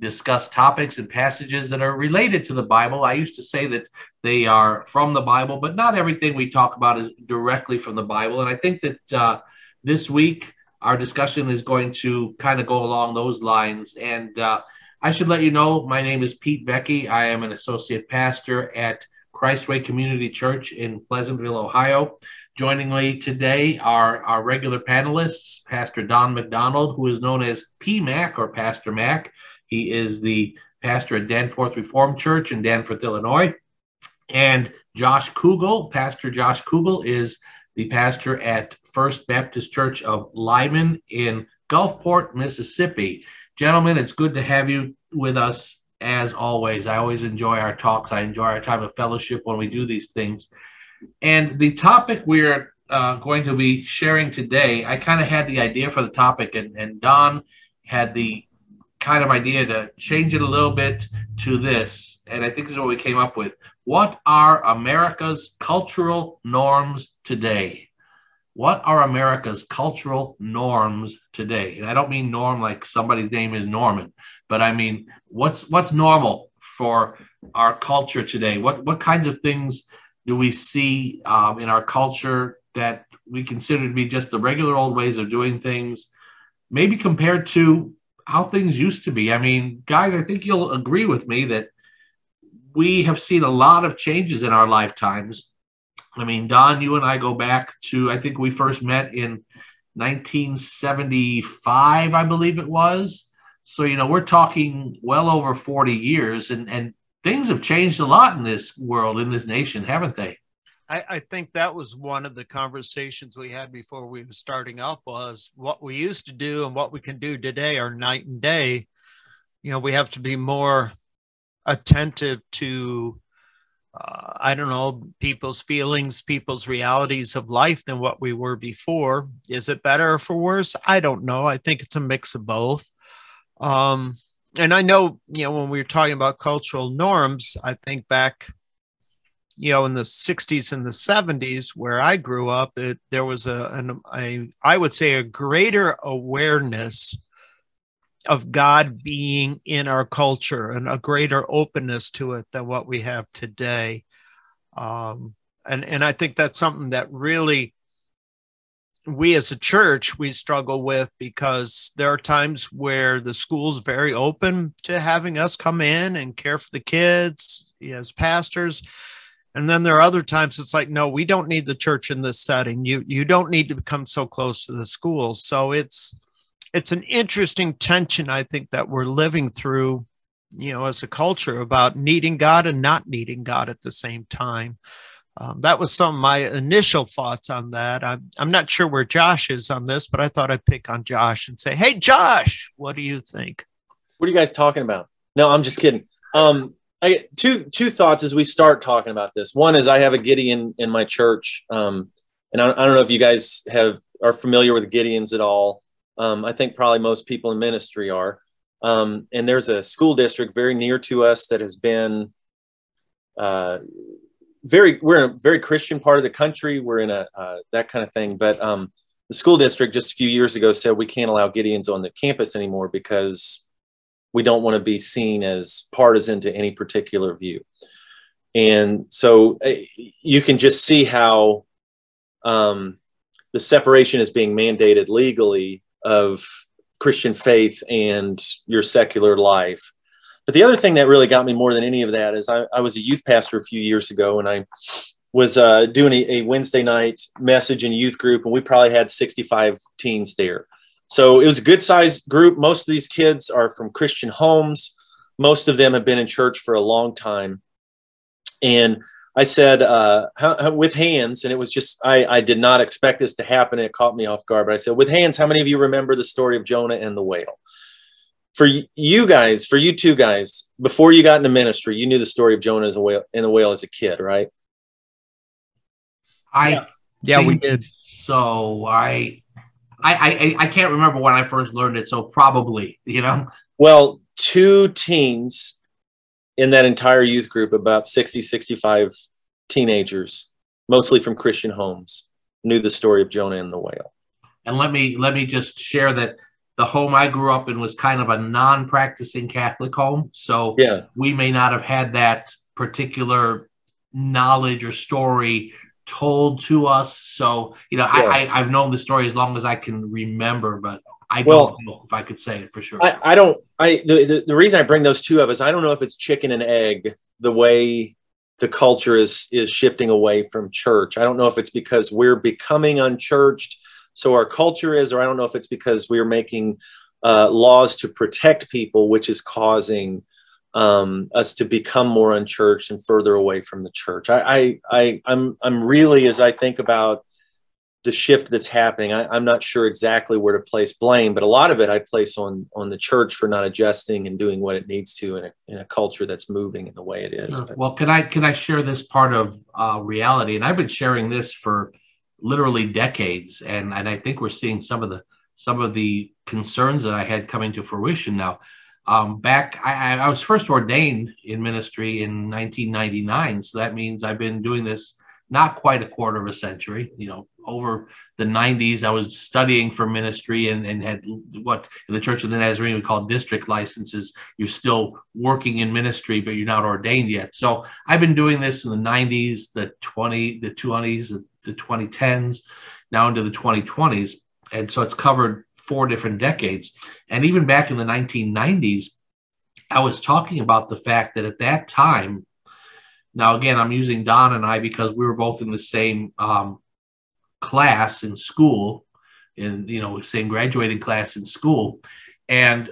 discuss topics and passages that are related to the Bible. I used to say that they are from the Bible, but not everything we talk about is directly from the Bible. And I think that uh, this week our discussion is going to kind of go along those lines. And uh, I should let you know my name is Pete Becky. I am an associate pastor at Christway Community Church in Pleasantville, Ohio. Joining me today are our regular panelists, Pastor Don McDonald, who is known as P Mac or Pastor Mac. He is the pastor at Danforth Reformed Church in Danforth, Illinois. And Josh Kugel, Pastor Josh Kugel, is the pastor at First Baptist Church of Lyman in Gulfport, Mississippi. Gentlemen, it's good to have you with us as always. I always enjoy our talks. I enjoy our time of fellowship when we do these things. And the topic we're uh, going to be sharing today, I kind of had the idea for the topic, and, and Don had the kind of idea to change it a little bit to this. And I think this is what we came up with. What are America's cultural norms today? What are America's cultural norms today? And I don't mean norm like somebody's name is Norman, but I mean what's what's normal for our culture today? What what kinds of things do we see um, in our culture that we consider to be just the regular old ways of doing things? Maybe compared to how things used to be. I mean, guys, I think you'll agree with me that we have seen a lot of changes in our lifetimes. I mean, Don, you and I go back to, I think we first met in 1975, I believe it was. So, you know, we're talking well over 40 years, and, and things have changed a lot in this world, in this nation, haven't they? I, I, think that was one of the conversations we had before we were starting up was what we used to do and what we can do today are night and day. You know, we have to be more attentive to, uh, I don't know, people's feelings, people's realities of life than what we were before. Is it better or for worse? I don't know. I think it's a mix of both. Um, and I know, you know, when we were talking about cultural norms, I think back you know in the 60s and the 70s where i grew up it, there was a, an, a i would say a greater awareness of god being in our culture and a greater openness to it than what we have today. Um, and and i think that's something that really we as a church we struggle with because there are times where the school's very open to having us come in and care for the kids as pastors and then there are other times it's like, no, we don't need the church in this setting. You you don't need to become so close to the school. So it's it's an interesting tension, I think, that we're living through, you know, as a culture about needing God and not needing God at the same time. Um, that was some of my initial thoughts on that. I'm, I'm not sure where Josh is on this, but I thought I'd pick on Josh and say, Hey, Josh, what do you think? What are you guys talking about? No, I'm just kidding. Um, I two two thoughts as we start talking about this. One is I have a Gideon in my church, um, and I, I, don't know if you guys have are familiar with Gideons at all. Um, I think probably most people in ministry are. Um, and there's a school district very near to us that has been uh, very. We're in a very Christian part of the country. We're in a uh, that kind of thing, but um, the school district just a few years ago said we can't allow Gideons on the campus anymore because we don't want to be seen as partisan to any particular view. And so uh, you can just see how um, the separation is being mandated legally of Christian faith and your secular life. But the other thing that really got me more than any of that is I, I was a youth pastor a few years ago and I was uh, doing a, a Wednesday night message in youth group, and we probably had 65 teens there. So it was a good sized group. Most of these kids are from Christian homes. Most of them have been in church for a long time. And I said, uh, how, how, with hands, and it was just, I, I did not expect this to happen. It caught me off guard. But I said, with hands, how many of you remember the story of Jonah and the whale? for you guys, for you two guys, before you got into ministry, you knew the story of Jonah as a whale in the whale as a kid, right? I yeah, yeah we did. So I, I, I, I can't remember when I first learned it. So probably, you know. Well, two teens in that entire youth group, about 60, 65 teenagers, mostly from Christian homes, knew the story of Jonah and the whale. And let me let me just share that the home I grew up in was kind of a non-practicing Catholic home, so yeah. we may not have had that particular knowledge or story told to us. So you know, yeah. I, I have known the story as long as I can remember, but I well, don't know if I could say it for sure. I, I don't. I the, the, the reason I bring those two up is I don't know if it's chicken and egg the way the culture is is shifting away from church. I don't know if it's because we're becoming unchurched so our culture is, or I don't know if it's because we're making uh, laws to protect people, which is causing um, us to become more unchurched and further away from the church. I, I, I I'm, I'm really, as I think about the shift that's happening, I, am not sure exactly where to place blame, but a lot of it I place on on the church for not adjusting and doing what it needs to in a, in a culture that's moving in the way it is. Sure. Well, can I can I share this part of uh, reality? And I've been sharing this for literally decades, and and I think we're seeing some of the some of the concerns that I had coming to fruition now. Um, back, I, I was first ordained in ministry in 1999, so that means I've been doing this not quite a quarter of a century. You know, over the 90s, I was studying for ministry and, and had what in the Church of the Nazarene we call district licenses. You're still working in ministry, but you're not ordained yet. So I've been doing this in the 90s, the 20, the 20s, the the 2010s, now into the 2020s. And so it's covered four different decades. And even back in the 1990s, I was talking about the fact that at that time, now again, I'm using Don and I because we were both in the same um, class in school, in you know, same graduating class in school, and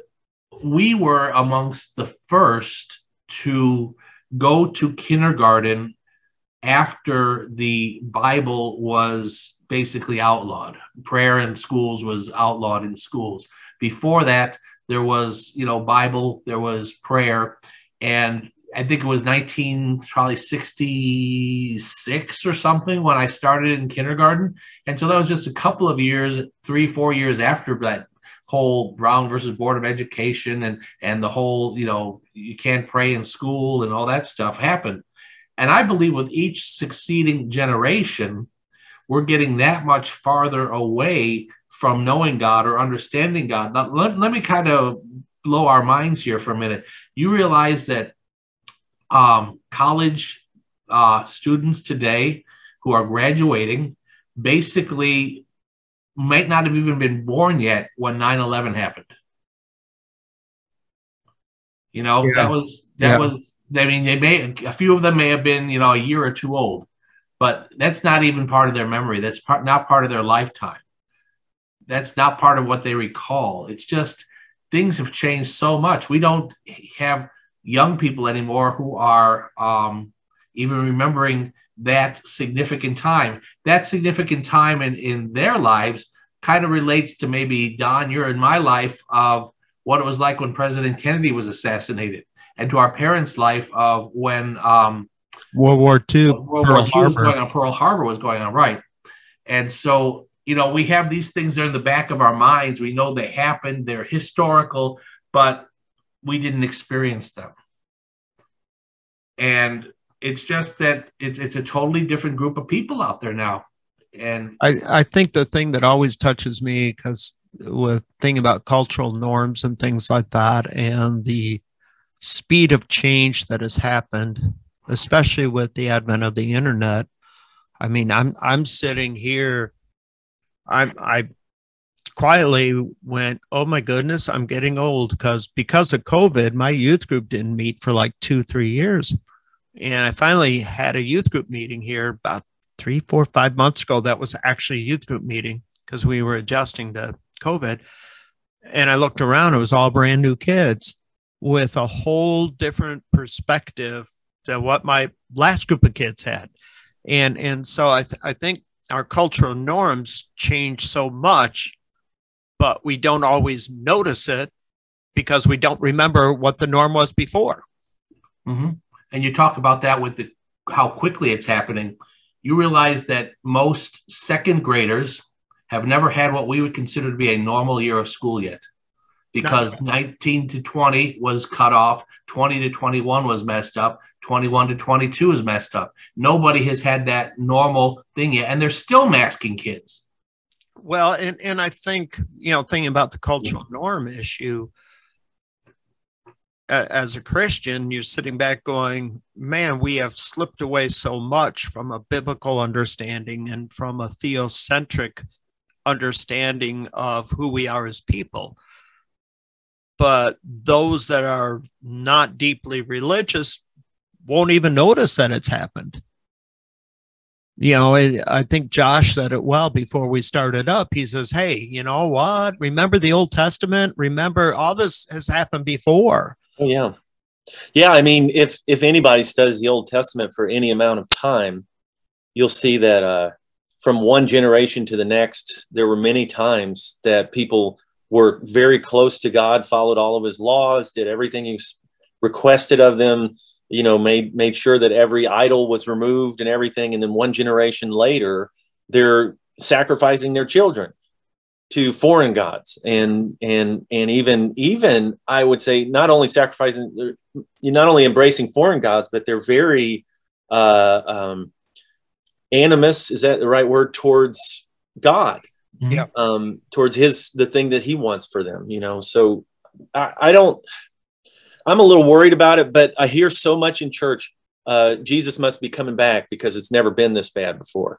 we were amongst the first to go to kindergarten after the Bible was basically outlawed. Prayer in schools was outlawed in schools. Before that, there was, you know, Bible, there was prayer, and I think it was 19 probably 66 or something when I started in kindergarten. And so that was just a couple of years, three, four years after that whole Brown versus Board of Education and and the whole, you know, you can't pray in school and all that stuff happened. And I believe with each succeeding generation, we're getting that much farther away from knowing God or understanding God. Now, let, let me kind of blow our minds here for a minute. You realize that um, college uh, students today who are graduating basically might not have even been born yet when 9 11 happened. You know, yeah. that was, that yeah. was, I mean, they may a few of them may have been, you know, a year or two old, but that's not even part of their memory. That's part not part of their lifetime. That's not part of what they recall. It's just things have changed so much. We don't have young people anymore who are um, even remembering that significant time. That significant time in, in their lives kind of relates to maybe Don, you're in my life of what it was like when President Kennedy was assassinated and to our parents' life of when um, World War II, World Pearl War II Harbor. was going on, Pearl Harbor was going on, right? And so, you know, we have these things there in the back of our minds. We know they happened, they're historical, but we didn't experience them. And it's just that it's it's a totally different group of people out there now. And I, I think the thing that always touches me because with thing about cultural norms and things like that and the speed of change that has happened, especially with the advent of the internet. I mean, I'm I'm sitting here, I'm I quietly went, oh my goodness, I'm getting old because because of COVID, my youth group didn't meet for like two, three years. And I finally had a youth group meeting here about three, four, five months ago. That was actually a youth group meeting because we were adjusting to COVID. And I looked around, it was all brand new kids with a whole different perspective than what my last group of kids had. And, and so I, th- I think our cultural norms change so much, but we don't always notice it because we don't remember what the norm was before. Mm-hmm. And you talk about that with the how quickly it's happening. You realize that most second graders have never had what we would consider to be a normal year of school yet because no. 19 to 20 was cut off, 20 to 21 was messed up, 21 to 22 is messed up. Nobody has had that normal thing yet, and they're still masking kids. Well, and, and I think, you know, thinking about the cultural norm issue, as a Christian, you're sitting back going, man, we have slipped away so much from a biblical understanding and from a theocentric understanding of who we are as people. But those that are not deeply religious won't even notice that it's happened. You know, I think Josh said it well before we started up. He says, Hey, you know what? Remember the Old Testament? Remember all this has happened before. Oh, yeah. Yeah. I mean, if, if anybody studies the Old Testament for any amount of time, you'll see that uh, from one generation to the next, there were many times that people were very close to God, followed all of his laws, did everything he requested of them, you know, made made sure that every idol was removed and everything. And then one generation later, they're sacrificing their children to foreign gods and and and even even I would say not only sacrificing not only embracing foreign gods, but they're very uh, um, animus. Is that the right word towards God? Yeah um towards his the thing that he wants for them you know so I, I don't i'm a little worried about it but i hear so much in church uh jesus must be coming back because it's never been this bad before.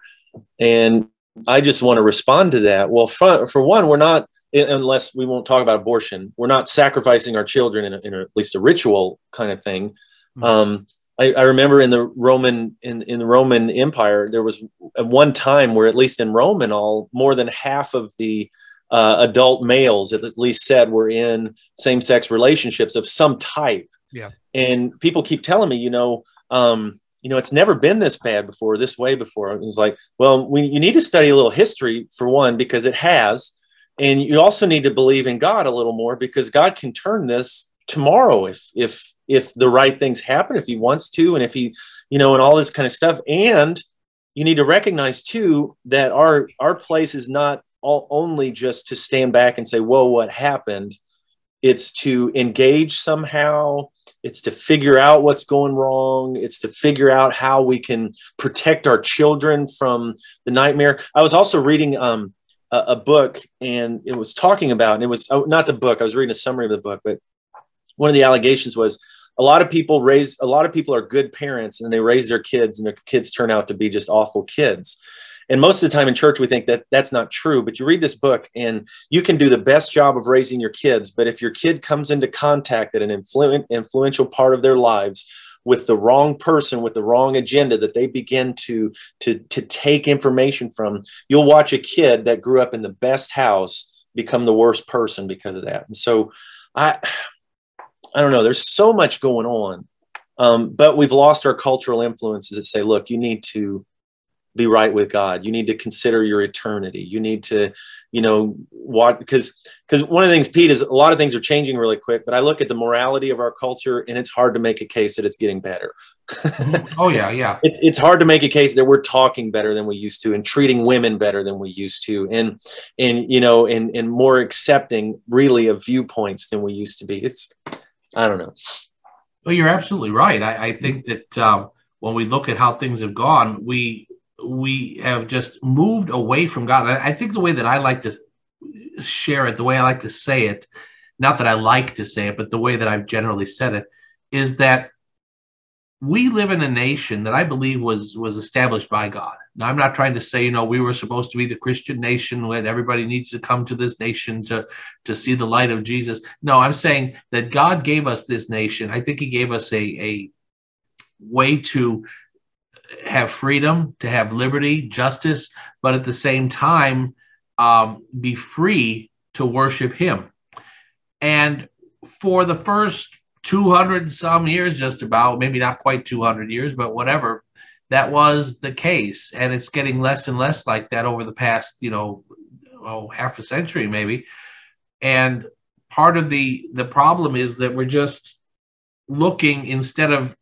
And i just want to respond to that. Well for, for one we're not unless we won't talk about abortion we're not sacrificing our children in, a, in a, at least a ritual kind of thing. Mm-hmm. um I, I, remember in the Roman in, in the Roman Empire, there was at one time where, at least in Rome and all, more than half of the uh, adult males, at least said, were in same-sex relationships of some type. Yeah. And people keep telling me, you know, um, you know, it's never been this bad before, this way before. It was like, well, we, you need to study a little history for one because it has, and you also need to believe in God a little more because God can turn this tomorrow if if if the right things happen if he wants to and if he you know and all this kind of stuff and you need to recognize too that our our place is not all, only just to stand back and say whoa what happened? It's to engage somehow. It's to figure out what's going wrong. It's to figure out how we can protect our children from the nightmare. I was also reading um, a, a, book and it was talking about and it was oh, not the book i was reading a summary of the book but one of the allegations was a lot of people raise a lot of people are good parents and they raise their kids and their kids turn out to be just awful kids and most of the time in church we think that that's not true but you read this book and you can do the best job of raising your kids but if your kid comes into contact at an influ- influential part of their lives with the wrong person with the wrong agenda that they begin to to to take information from you'll watch a kid that grew up in the best house become the worst person because of that and so i I don't know. There's so much going on, um, but we've lost our cultural influences that say, look, you need to be right with God. You need to consider your eternity. You need to, you know, what because because one of the things, Pete, is a lot of things are changing really quick. But I look at the morality of our culture, and it's hard to make a case that it's getting better. oh yeah, yeah. It's it's hard to make a case that we're talking better than we used to, and treating women better than we used to, and and you know, and and more accepting really of viewpoints than we used to be. It's I don't know. Well, you're absolutely right. I, I think that um, when we look at how things have gone, we we have just moved away from God. I think the way that I like to share it, the way I like to say it, not that I like to say it, but the way that I've generally said it, is that we live in a nation that I believe was was established by God. Now, I'm not trying to say, you know, we were supposed to be the Christian nation when everybody needs to come to this nation to to see the light of Jesus. No, I'm saying that God gave us this nation. I think He gave us a a way to have freedom, to have liberty, justice, but at the same time, um, be free to worship Him. And for the first 200 some years, just about, maybe not quite 200 years, but whatever, that was the case. And it's getting less and less like that over the past, you know, oh, half a century maybe. And part of the the problem is that we're just looking instead of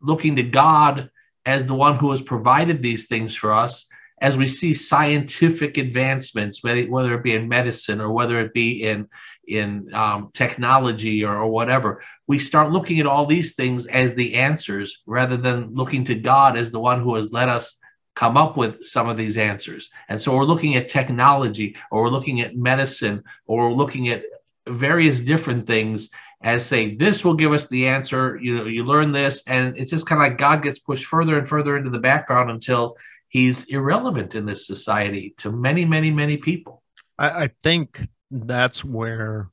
looking to God as the one who has provided these things for us, as we see scientific advancements, whether it be in medicine or whether it be in in um, technology or, or, whatever, we start looking at all these things as the answers rather than looking to God as the one who has let us come up with some of these answers. And so we're looking at technology or we're looking at medicine or we're looking at various different things as say this will give us the answer. You know you learn this. And it's just kind of like god gets pushed further and further into the background until he's irrelevant in this society to many many many people. I, I think that's where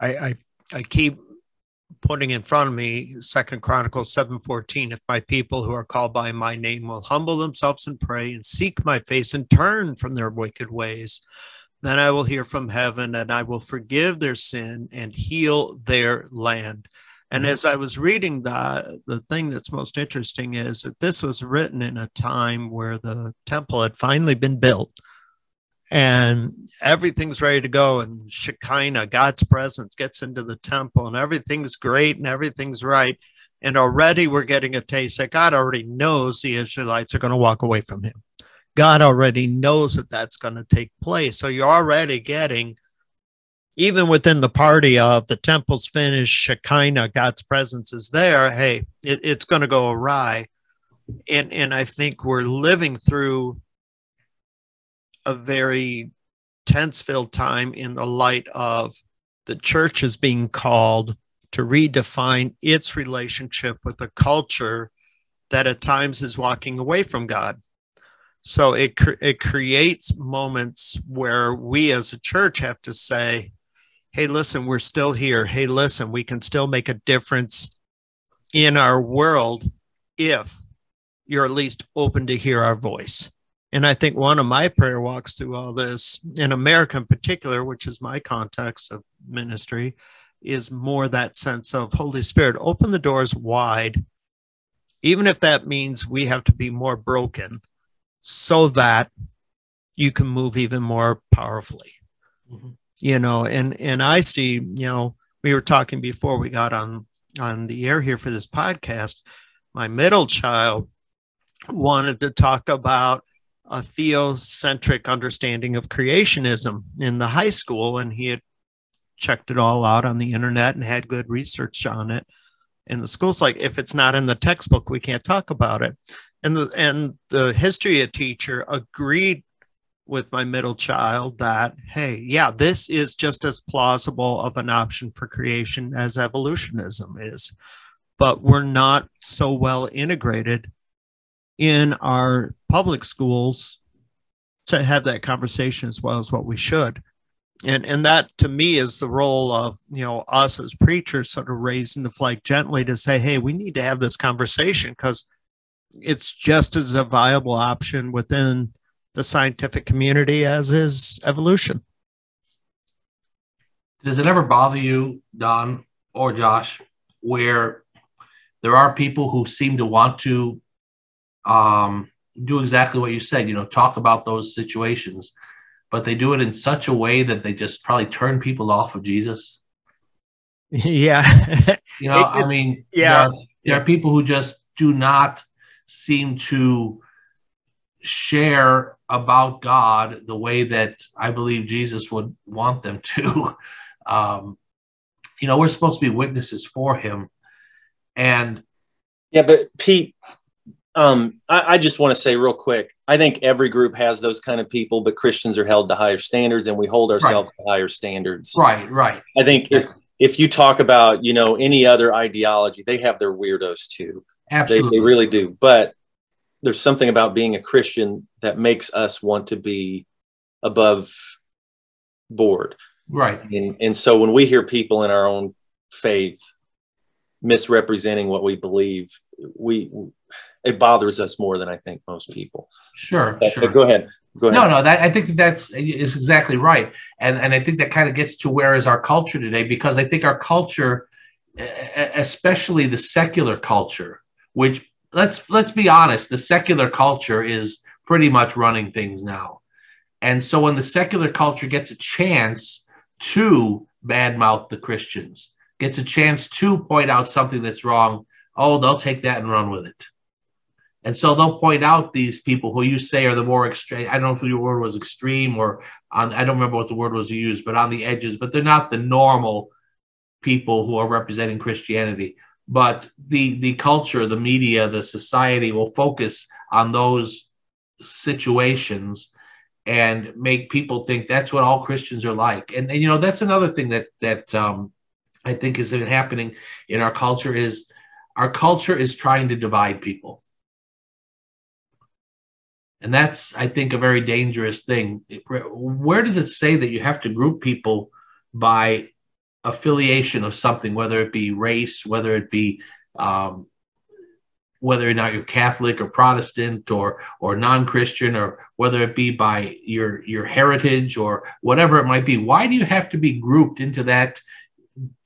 I, I i keep putting in front of me second chronicles 7.14 if my people who are called by my name will humble themselves and pray and seek my face and turn from their wicked ways then I will hear from heaven and I will forgive their sin and heal their land. And mm-hmm. as I was reading that, the thing that's most interesting is that this was written in a time where the temple had finally been built and everything's ready to go. And Shekinah, God's presence, gets into the temple and everything's great and everything's right. And already we're getting a taste that God already knows the Israelites are going to walk away from him. God already knows that that's going to take place. So you're already getting, even within the party of the temple's finished, Shekinah, God's presence is there. Hey, it, it's going to go awry. And, and I think we're living through a very tense filled time in the light of the church is being called to redefine its relationship with a culture that at times is walking away from God. So it it creates moments where we as a church have to say, "Hey, listen, we're still here. Hey, listen, we can still make a difference in our world if you're at least open to hear our voice." And I think one of my prayer walks through all this, in America in particular, which is my context of ministry, is more that sense of Holy Spirit, open the doors wide, even if that means we have to be more broken so that you can move even more powerfully. Mm-hmm. You know, and and I see, you know, we were talking before we got on on the air here for this podcast. My middle child wanted to talk about a theocentric understanding of creationism in the high school, and he had checked it all out on the internet and had good research on it. And the school's like, if it's not in the textbook, we can't talk about it. And the and the history teacher agreed with my middle child that hey yeah this is just as plausible of an option for creation as evolutionism is. But we're not so well integrated in our public schools to have that conversation as well as what we should and and that to me is the role of you know us as preachers sort of raising the flag gently to say hey we need to have this conversation because it's just as a viable option within the scientific community as is evolution. Does it ever bother you, Don or Josh, where there are people who seem to want to um, do exactly what you said, you know, talk about those situations, but they do it in such a way that they just probably turn people off of Jesus? Yeah. you know, I mean, yeah. There are, there are people who just do not seem to share about God the way that I believe Jesus would want them to. Um, you know, we're supposed to be witnesses for Him, and yeah, but Pete, um, I, I, just want to say real quick. I think every group has those kind of people, but Christians are held to higher standards, and we hold ourselves right. to higher standards. Right, right. I think if if you talk about you know any other ideology, they have their weirdos too. Absolutely, they, they really do. But there's something about being a Christian that makes us want to be above board. Right. And, and so when we hear people in our own faith misrepresenting what we believe, we it bothers us more than I think most people. Sure. But, sure. But go ahead. Go ahead. No, no, that, I think that's is exactly right, and and I think that kind of gets to where is our culture today because I think our culture, especially the secular culture, which let's let's be honest, the secular culture is pretty much running things now. And so when the secular culture gets a chance to badmouth the Christians, gets a chance to point out something that's wrong, oh, they'll take that and run with it. And so they'll point out these people who you say are the more extreme. I don't know if your word was extreme or on, I don't remember what the word was you used, but on the edges, but they're not the normal people who are representing Christianity. But the the culture, the media, the society will focus on those situations and make people think that's what all Christians are like. And, and you know, that's another thing that that um, I think is happening in our culture is our culture is trying to divide people and that's, I think, a very dangerous thing. Where does it say that you have to group people by affiliation of something, whether it be race, whether it be um, whether or not you're Catholic or Protestant or or non-Christian, or whether it be by your your heritage or whatever it might be? Why do you have to be grouped into that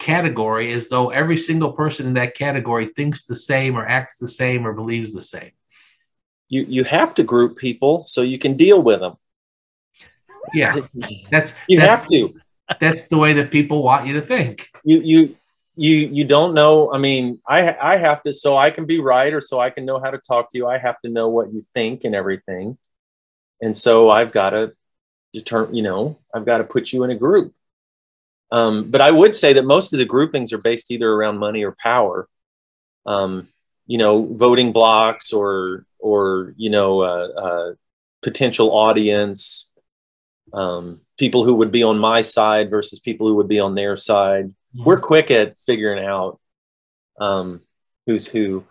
category as though every single person in that category thinks the same or acts the same or believes the same? You you have to group people so you can deal with them. Yeah, that's you that's, have to. That's the way that people want you to think. You you you you don't know. I mean, I I have to so I can be right or so I can know how to talk to you. I have to know what you think and everything, and so I've got to determine. You know, I've got to put you in a group. Um, but I would say that most of the groupings are based either around money or power. Um, you know, voting blocks or or you know uh, uh, potential audience um, people who would be on my side versus people who would be on their side. Mm-hmm. we're quick at figuring out um, who's who.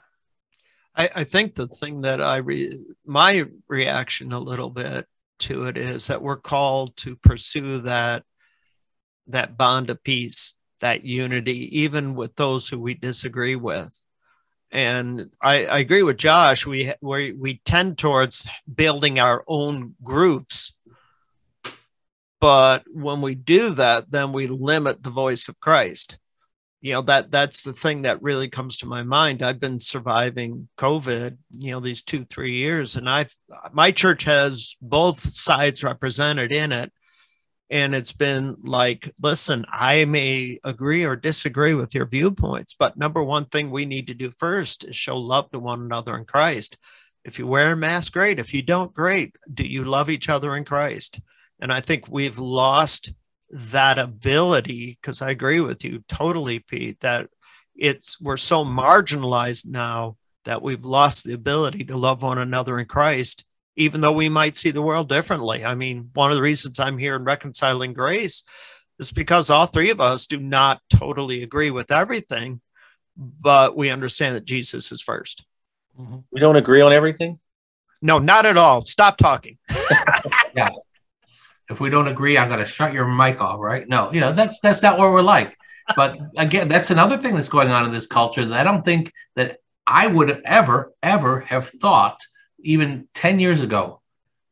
I, I, think the thing that i re- my reaction a little bit to it is that we're called to pursue that that bond of peace that unity even with those who we disagree with and I, I, agree with Josh. We, we we tend towards building our own groups, but when we do that, then we limit the voice of Christ. You know that that's the thing that really comes to my mind. I've been surviving COVID, you know, these two three years, and I've my church has both sides represented in it, and it's been like listen i may agree or disagree with your viewpoints but number one thing we need to do first is show love to one another in christ. If you wear a mask great. If you don't great. Do you love each other in christ? And i think we've lost that ability because i agree with you totally pete that it's we're so marginalized now that we've lost the ability to love one another in christ even though we might see the world differently. I mean, one of the reasons I'm here in Reconciling Grace is because all three of us do not totally agree with everything, but we understand that Jesus is 1st mm-hmm. We don't agree on everything? No, not at all. Stop talking. yeah. If we don't agree, I'm going to shut your mic off, right? No, you know, that's that's not what we're like. But again, that's another thing that's going on in this culture that I don't think that I would ever, ever have thought – even 10 years ago,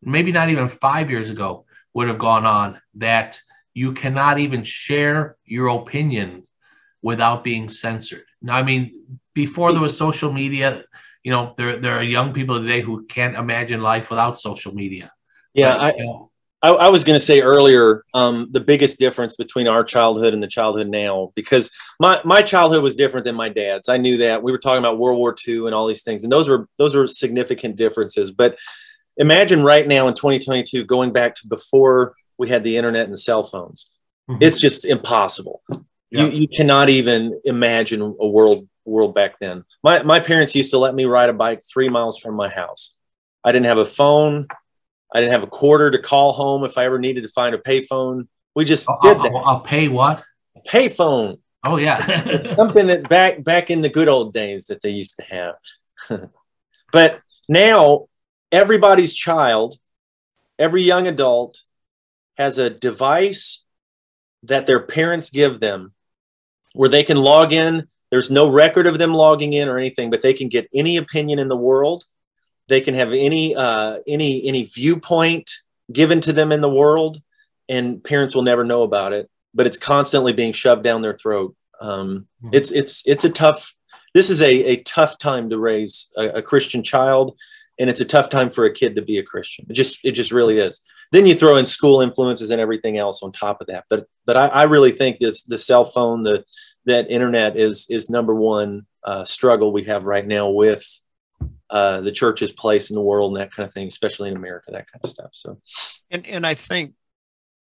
maybe not even five years ago, would have gone on that you cannot even share your opinion without being censored. Now, I mean, before there was social media, you know, there, there are young people today who can't imagine life without social media. Yeah, but, I, you know, I, I, was going to say earlier um, the biggest difference between our childhood and the childhood now, because my, my childhood was different than my dad's. I knew that we were talking about World War II and all these things, and those were those were significant differences. But imagine right now in 2022, going back to before we had the internet and cell phones, mm-hmm. it's just impossible. Yeah. You you cannot even imagine a world world back then. My my parents used to let me ride a bike three miles from my house. I didn't have a phone. I didn't have a quarter to call home if I ever needed to find a payphone. We just I'll, did oh, that. I'll, I'll pay what? A payphone. Oh yeah, something that back back in the good old days that they used to have. but now everybody's child, every young adult has a device that their parents give them where they can log in. There's no record of them logging in or anything, but they can get any opinion in the world they can have any uh, any any viewpoint given to them in the world, and parents will never know about it. But it's constantly being shoved down their throat. Um, mm-hmm. It's it's it's a tough. This is a, a tough time to raise a, a Christian child, and it's a tough time for a kid to be a Christian. It just it just really is. Then you throw in school influences and everything else on top of that. But but I, I really think this the cell phone, the that internet is is number one uh, struggle we have right now with uh, the church's place in the world and that kind of thing, especially in America, that kind of stuff. So, and and I think,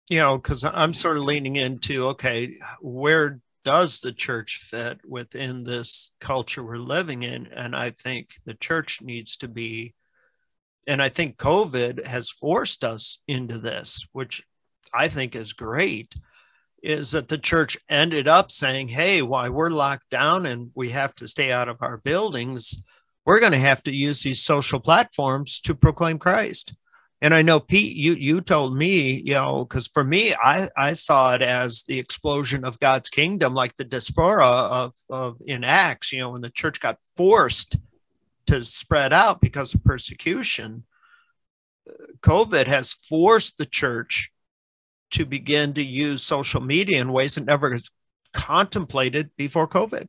you know, because I'm sort of leaning into okay, where does the church fit within this culture we're living in? And I think the church needs to be, and I think COVID has forced us into this, which I think is great is that the church ended up saying, hey, why we're locked down and we have to stay out of our buildings, we're going to have to use these social platforms to proclaim Christ. And I know Pete, you you told me, you know, because for me, I I saw it as the explosion of God's kingdom, like the diaspora of of in Acts, you know, when the church got forced to spread out because of persecution. COVID has forced the church to begin to use social media in ways that never contemplated before COVID.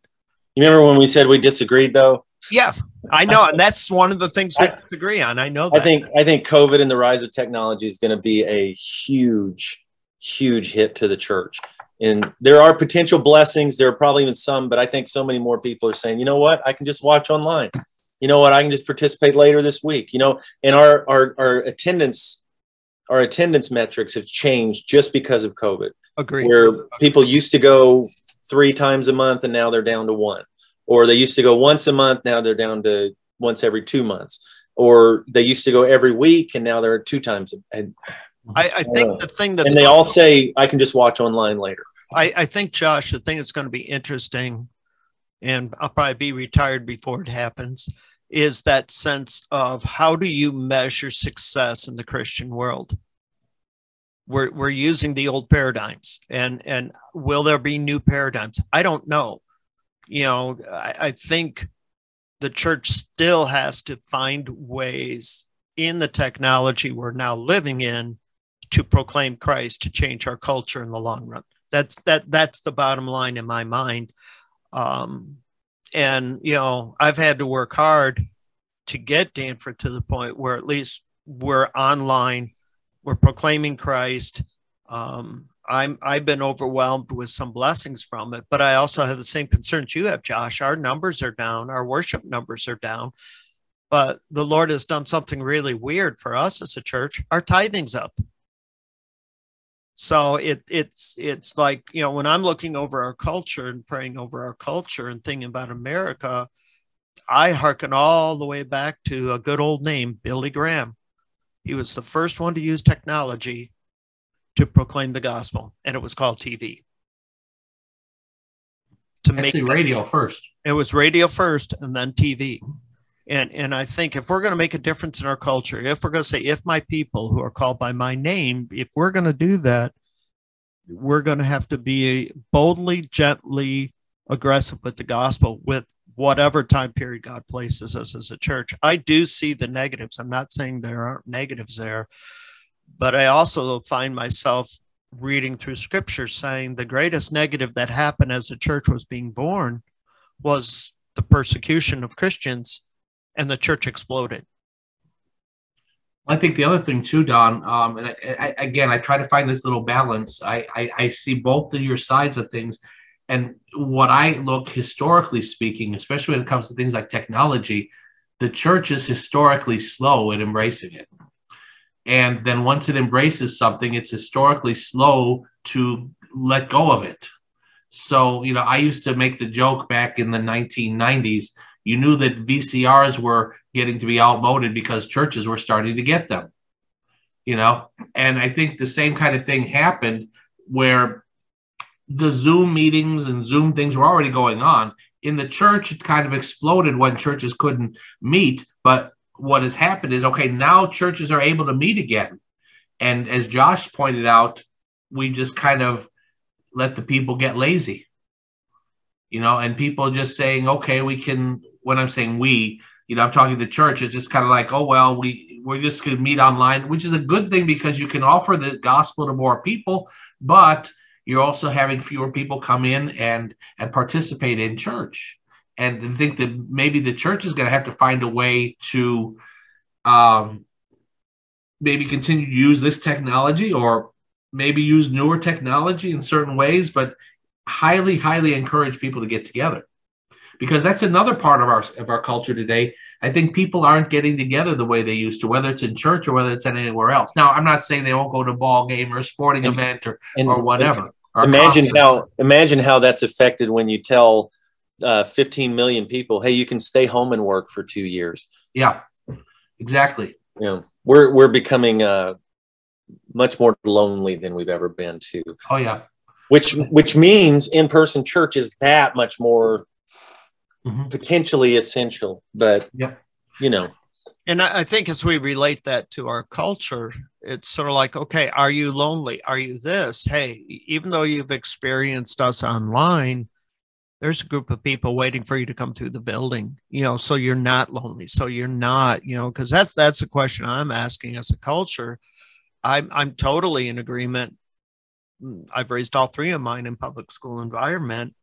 You remember when we said we disagreed though? Yeah, I know, and that's one of the things we I, disagree on. I know that. I think I think COVID and the rise of technology is going to be a huge, huge hit to the church. And there are potential blessings. There are probably even some, but I think so many more people are saying, you know what, I can just watch online. You know what, I can just participate later this week. You know, and our our, our attendance our attendance metrics have changed just because of COVID. Agree. Where people used to go three times a month and now they're down to one. Or they used to go once a month, now they're down to once every two months. Or they used to go every week and now they're two times. And I, I think uh, the thing that and they all say I can just watch online later. I, I think Josh, the thing that's going to be interesting, and I'll probably be retired before it happens, is that sense of how do you measure success in the Christian world? We're, we're using the old paradigms and, and will there be new paradigms? I don't know. You know, I, I think the church still has to find ways in the technology we're now living in to proclaim Christ to change our culture in the long run. That's that that's the bottom line in my mind. Um, and you know i've had to work hard to get danforth to the point where at least we're online we're proclaiming christ um, i'm i've been overwhelmed with some blessings from it but i also have the same concerns you have josh. Our numbers are down. Our worship numbers are down. But the lord has done something really weird for us as a church. Our tithing's up. So it it's it's like you know when i'm looking over our culture and praying over our culture and thinking about america i hearken all the way back to a good old name billy graham. He was the first one to use technology to proclaim the gospel and it was called tv to Actually, make radio first. It was radio first and then tv and and i think if we're going to make a difference in our culture if we're going to say if my people who are called by my name if we're going to do that we're going to have to be boldly gently aggressive with the gospel with whatever time period god places us as a church. I do see the negatives. I'm not saying there aren't negatives there but i also find myself reading through scripture saying the greatest negative that happened as the church was being born was the persecution of christians and the church exploded. I think the other thing too, Don, um, and I, I, again, I try to find this little balance. I, I, I see both of your sides of things, and what I look historically speaking, especially when it comes to things like technology, the church is historically slow at embracing it. And then once it embraces something, it's historically slow to let go of it. So, you know, I used to make the joke back in the 1990s you knew that VCRs were getting to be outmoded because churches were starting to get them. You know, and I think the same kind of thing happened where the Zoom meetings and Zoom things were already going on. In the church, it kind of exploded when churches couldn't meet. But what has happened is okay, now churches are able to meet again. And as Josh pointed out, we just kind of let the people get lazy you know, and people just saying, okay, we can when I'm saying we, you know, I'm talking to the church, it's just kind of like, oh well, we we're just going to meet online, which is a good thing because you can offer the gospel to more people, but you're also having fewer people come in and and participate in church. And think that maybe the church is going to have to find a way to um, maybe continue to use this technology or maybe use newer technology in certain ways, but highly, highly encourage people to get together because that's another part of our of our culture today. I think people aren't getting together the way they used to, whether it's in church or whether it's anywhere else. Now, I'm not saying they won't go to a ball game or a sporting and, event or, or whatever. Or imagine how imagine how that's affected when you tell uh, 15 million people, "Hey, you can stay home and work for two years." Yeah, exactly. You know, we're we're becoming uh, much more lonely than we've ever been to. Oh yeah. Which which means in person church is that much more mm-hmm. potentially essential. But yeah, you know. And I, I think as we relate that to our culture, it's sort of like, okay, are you lonely? Are you this? Hey, even though you've experienced us online, there's a group of people waiting for you to come through the building you know so you're not lonely so you're not you know because that's that's a question i'm asking as a culture. I'm i'm totally in agreement. I've raised all three of mine in public school environment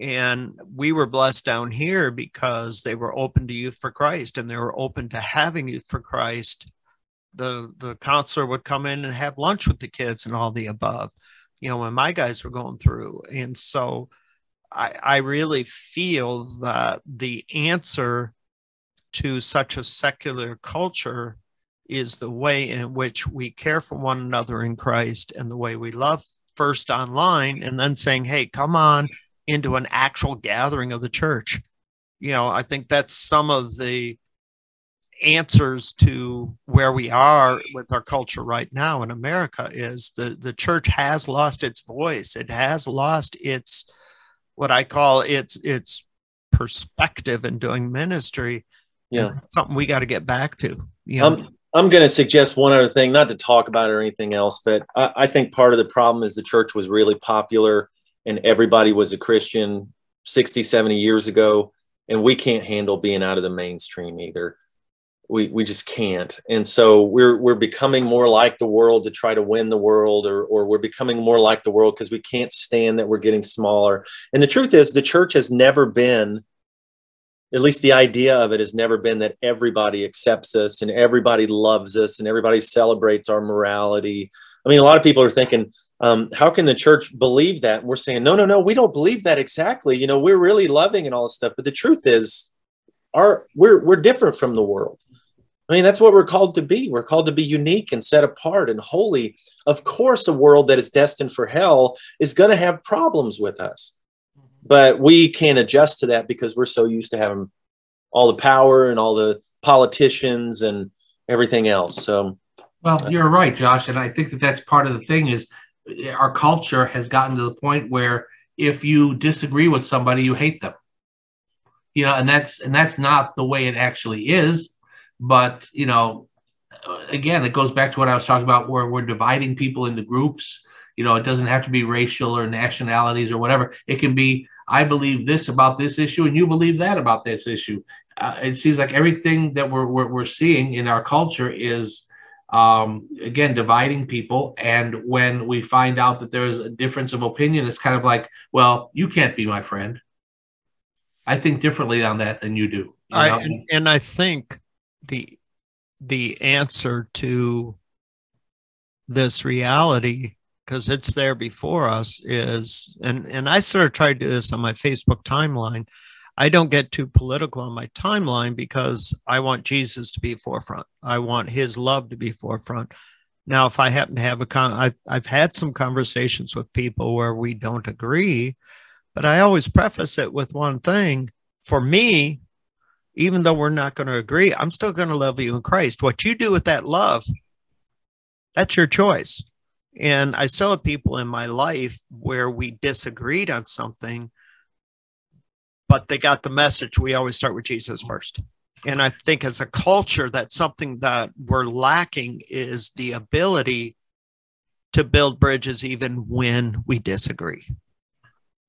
and we were blessed down here because they were open to youth for christ and they were open to having youth for christ. The the counselor would come in and have lunch with the kids and all the above you know when my guys were going through. And so I, I really feel that the answer to such a secular culture is the way in which we care for one another in Christ and the way we love first online and then saying, hey, come on into an actual gathering of the church. You know, I think that's some of the answers to where we are with our culture right now in America is the the church has lost its voice. It has lost its what I call its its perspective in doing ministry. Yeah, something we got to get back to. You know? I'm I'm going to suggest one other thing, not to talk about it or anything else, but I, I think part of the problem is the church was really popular and everybody was a Christian 60, 70 years ago, and we can't handle being out of the mainstream either we we just can't. And so we're we're becoming more like the world to try to win the world or or we're becoming more like the world because we can't stand that we're getting smaller. And the truth is the church has never been at least the idea of it has never been that everybody accepts us and everybody loves us and everybody celebrates our morality. I mean a lot of people are thinking um, how can the church believe that? And we're saying no no no we don't believe that exactly. You know we're really loving and all this stuff. But the truth is our we're we're different from the world I mean, that's what we're called to be. We're called to be unique and set apart and holy. Of course, a world that is destined for hell is going to have problems with us, but we can't adjust to that because we're so used to having all the power and all the politicians and everything else. So, well, you're right, Josh, and I think that that's part of the thing is eh, our culture has gotten to the point where if you disagree with somebody, you hate them. You know, and that's and that's not the way it actually is but you know, again, it goes back to what I was talking about, where we're dividing people into groups. You know, it doesn't have to be racial or nationalities or whatever. It can be I believe this about this issue, and you believe that about this issue. Uh, it seems like everything that we're, we're, we're seeing in our culture is um, again dividing people and when we find out that there's a difference of opinion it's kind of like well you can't be my friend i think differently on that than you do you I, and, and i think the the answer to this reality because it's there before us is and and I sort of tried to do this on my Facebook timeline. I don't get too political on my timeline because I want Jesus to be forefront. I want his love to be forefront. Now, if I happen to have a con, I've, I've had some conversations with people where we don't agree, but I always preface it with one thing. For me, even though we're not going to agree, I'm still going to love you in Christ. What you do with that love, that's your choice. And I still have people in my life where we disagreed on something, but they got the message. We always start with Jesus first. And I think as a culture, that's something that we're lacking is the ability to build bridges even when we disagree.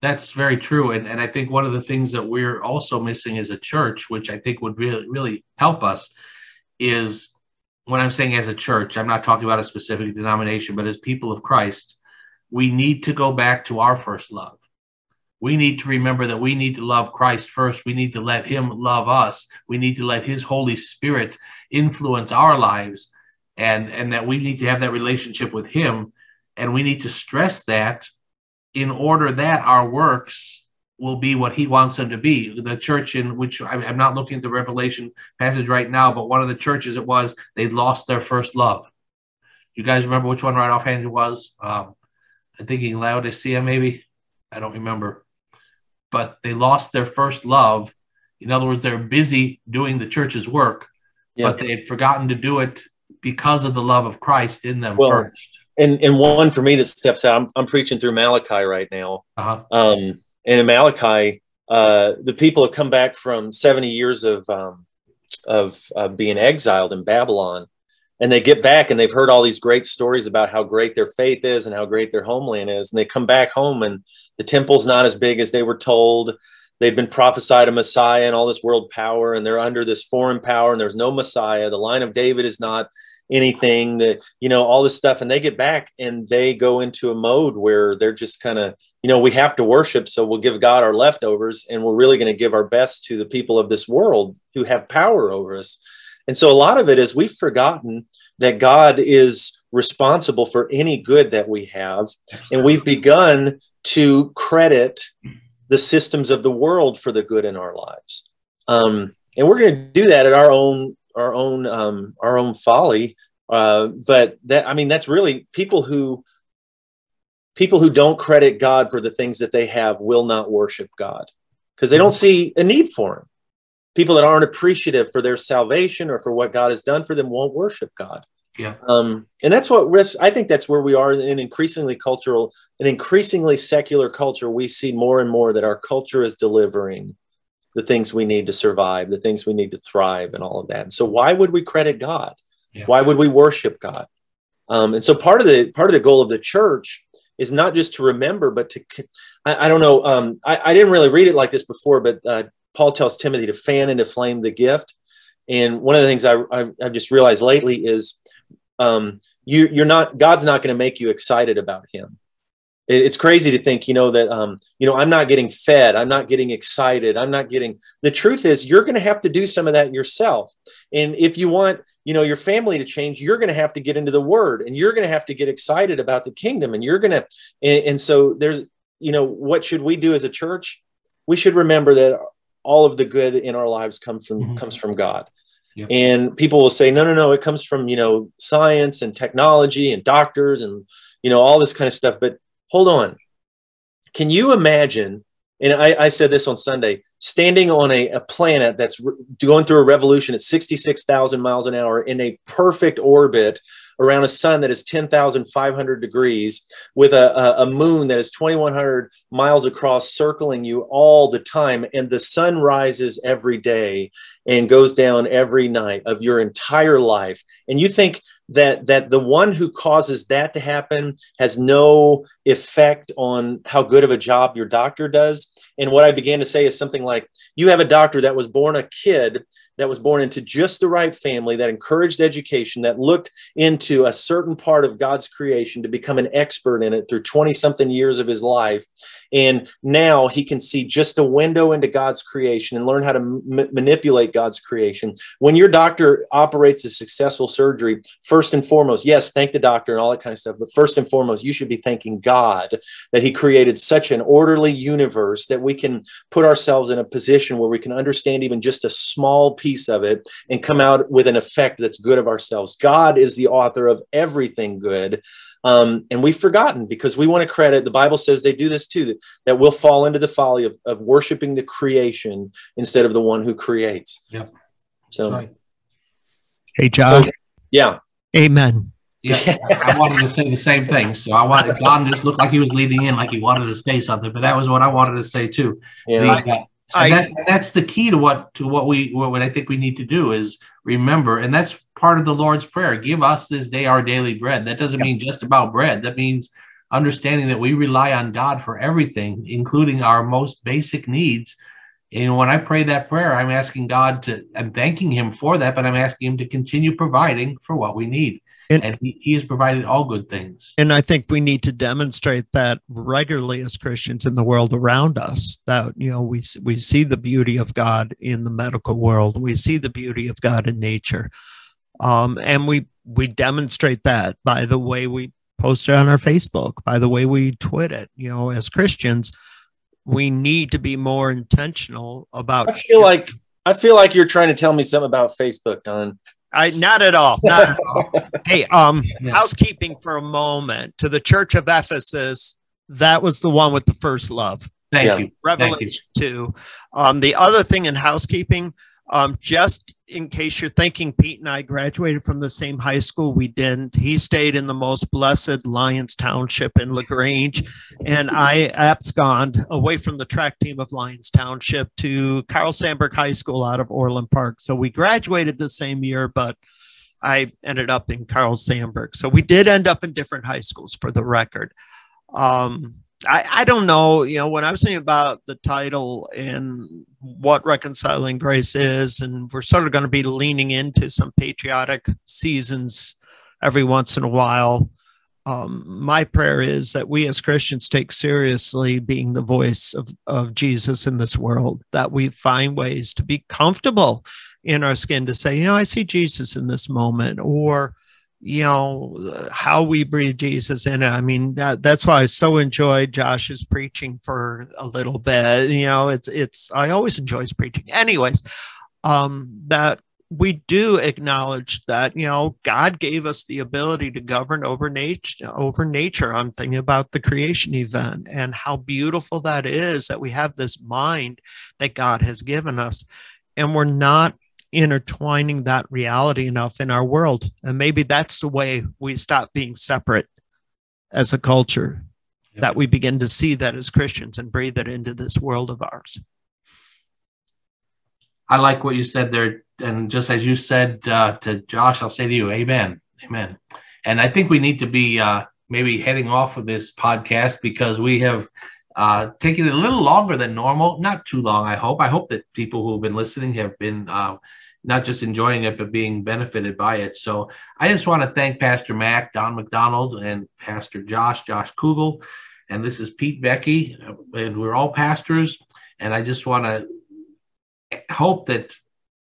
That's very true. And, and I think one of the things that we're also missing as a church, which I think would really, really help us, is when I'm saying as a church, I'm not talking about a specific denomination, but as people of Christ, we need to go back to our first love. we need to remember that we need to love Christ first. We need to let Him love us. We need to let His Holy Spirit influence our lives, and and that we need to have that relationship with Him, and we need to stress that in order that our works will be what He wants them to be. The church in which I'm not looking at the Revelation passage right now, but one of the churches it was they lost their first love. You guys remember which one right offhand it was? Um, I'm thinking Laodicea, maybe. I don't remember but they lost their first love. In other words, they're busy doing the church's work, but they had forgotten to do it because of the love of Christ in them well, first. And and one for me that steps out, I'm, I'm preaching through Malachi right now. Uh-huh. Um, and in Malachi, uh, the people have come back from 70 years of um, of uh, being exiled in Babylon, and they get back and they've heard all these great stories about how great their faith is and how great their homeland is and they come back home and the temple's not as big as they were told they've been prophesied a messiah and all this world power and they're under this foreign power and there's no messiah the line of david is not anything that you know all this stuff and they get back and they go into a mode where they're just kind of you know we have to worship so we'll give god our leftovers and we're really going to give our best to the people of this world who have power over us and so a lot of it is we've forgotten that God is responsible for any good that we have. And we've begun to credit the systems of the world for the good in our lives. Um, and we're going to do that at our own our own um, our own folly. Uh, but that I mean that's really people who people who don't credit God for the things that they have will not worship God because they don't see a need for him people that aren't appreciative for their salvation or for what God has done for them won't worship God. Yeah. Um, and that's what risk, I think that's where we are in increasingly cultural, an increasingly secular culture. We see more and more that our culture is delivering the things we need to survive, the things we need to thrive, and all of that. And so, why would we credit God? Yeah. Why would we worship God? Um, and so, part of the part of the goal of the church is not just to remember, but to I, I don't know. Um, I, I, didn't really read it like this before, but uh, Paul tells Timothy to fan and to flame the gift. And one of the things I, I, have just realized lately is um, you, you're not, God's not going to make you excited about him. It's crazy to think, you know, that, um, you know, I'm not getting fed. I'm not getting excited. I'm not getting, the truth is you're going to have to do some of that yourself. And if you want, you know, your family to change, you're going to have to get into the word and you're going to have to get excited about the kingdom. And you're going to, and, and so there's, you know, what should we do as a church? We should remember that all of the good in our lives comes from mm-hmm. comes from God. Yep. And people will say, no, no, no, it comes from you know science and technology and doctors and you know all this kind of stuff. But hold on, can you imagine? And I, I said this on Sunday, standing on a, a planet that's re- going through a revolution at 66,000 miles an hour in a perfect orbit around a sun that is 10,500 degrees with a, a, a, moon that is 2,100 miles across circling you all the time. And the sun rises every day and goes down every night of your entire life. And you think that, that the one who causes that to happen has no effect on how good of a job your doctor does. And what I began to say is something like, you have a doctor that was born a kid that was born into just the right family, that encouraged education, that looked into a certain part of God's creation to become an expert in it through 20 something years of his life. And now he can see just a window into God's creation and learn how to m- manipulate God's creation. When your doctor operates a successful surgery, first and foremost, yes, thank the doctor and all that kind of stuff, but first and foremost, you should be thanking God that he created such an orderly universe that we can put ourselves in a position where we can understand even just a small piece of it and come out with an effect that's good of ourselves. God is the author of everything good. Um, and we've forgotten because we want to credit the bible says they do this too that, that we'll fall into the folly of, of worshiping the creation instead of the one who creates yeah so right. hey John. so, yeah amen yeah i wanted to say the same thing so i wanted john just looked like he was leading in like he wanted to say something but that was what i wanted to say too yeah. The, uh, I, that, that's the key to what to what we what I think we need to do is remember, and that's part of the Lord's prayer. Give us this day our daily bread. That doesn't mean just about bread. That means understanding that we rely on God for everything, including our most basic needs. And when I pray that prayer, I'm asking God to, I'm thanking Him for that, but I'm asking Him to continue providing for what we need. And, and he, he has provided all good things. And I think we need to demonstrate that regularly as Christians in the world around us. That you know we we see the beauty of God in the medical world. We see the beauty of God in nature, um, and we we demonstrate that by the way we post it on our Facebook, by the way we tweet it. You know, as Christians, we need to be more intentional about. I feel like I feel like you're trying to tell me something about Facebook, Don. I not at all. Not at all. hey, um, yeah. housekeeping for a moment to the Church of Ephesus. That was the one with the first love. Thank you. Revelation Thank you. two. Um, the other thing in housekeeping, um, just in case you're thinking Pete and I graduated from the same high school, we didn't. He stayed in the most blessed Lyons Township in LaGrange, and I absconded away from the track team of Lyons Township to Carl Sandburg High School out of Orland Park. So we graduated the same year, but I ended up in Carl Sandburg. So we did end up in different high schools for the record. Um, I, I don't know, you know, when I was thinking about the title and what reconciling grace is, and we're sort of going to be leaning into some patriotic seasons every once in a while. Um, my prayer is that we as Christians take seriously being the voice of, of Jesus in this world, that we find ways to be comfortable in our skin to say, you know, I see Jesus in this moment, or you know how we breathe jesus in it. I mean that, that's why i so enjoyed josh's preaching for a little bit you know it's it's i always enjoy his preaching. Anyways um that we do acknowledge that you know god gave us the ability to govern over nature over nature. I'm thinking about the creation event and how beautiful that is that we have this mind that god has given us. And we're not intertwining that reality enough in our world. And maybe that's the way we stop being separate as a culture, yep. that we begin to see that as Christians and breathe it into this world of ours. I like what you said there. And just as you said uh, to Josh, I'll say to you, Amen. Amen. And I think we need to be uh, maybe heading off of this podcast because we have uh, taken a little longer than normal. Not too long, I hope. I hope that people who have been listening have been uh, not just enjoying it, but being benefited by it. So I just want to thank Pastor Mac, Don McDonald, and Pastor Josh, Josh Kugel. And this is Pete Vecchi, and we're all pastors. And I just want to hope that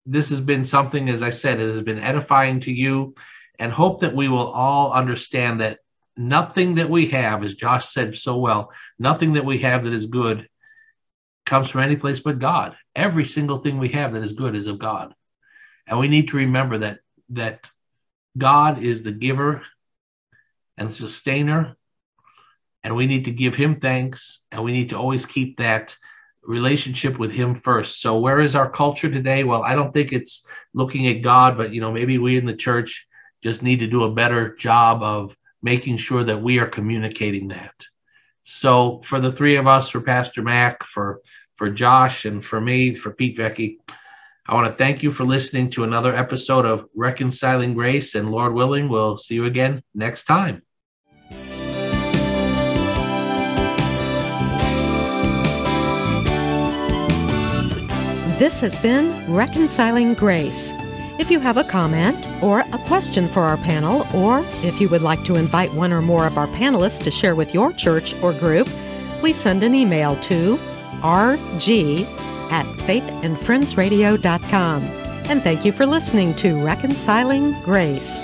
this has been something, as I said, it has been edifying to you, and hope that we will all understand that nothing that we have, as Josh said so well, nothing that we have that is good comes from any place but God. Every single thing we have that is good is of God. And we need to remember that that God is the giver and sustainer, and we need to give him thanks, and we need to always keep that relationship with him first. So where is our culture today? Well, I don't think it's looking at God, but you know, maybe we in the church just need to do a better job of making sure that we are communicating that. So for the three of us, for Pastor Mac, for for Josh, and for me, for Pete Vecchi, I want to thank you for listening to another episode of Reconciling Grace, and Lord willing, we'll see you again next time. This has been Reconciling Grace. If you have a comment or a question for our panel, or if you would like to invite one or more of our panelists to share with your church or group, please send an email to rg at faithandfriendsradio.com. And thank you for listening to Reconciling Grace.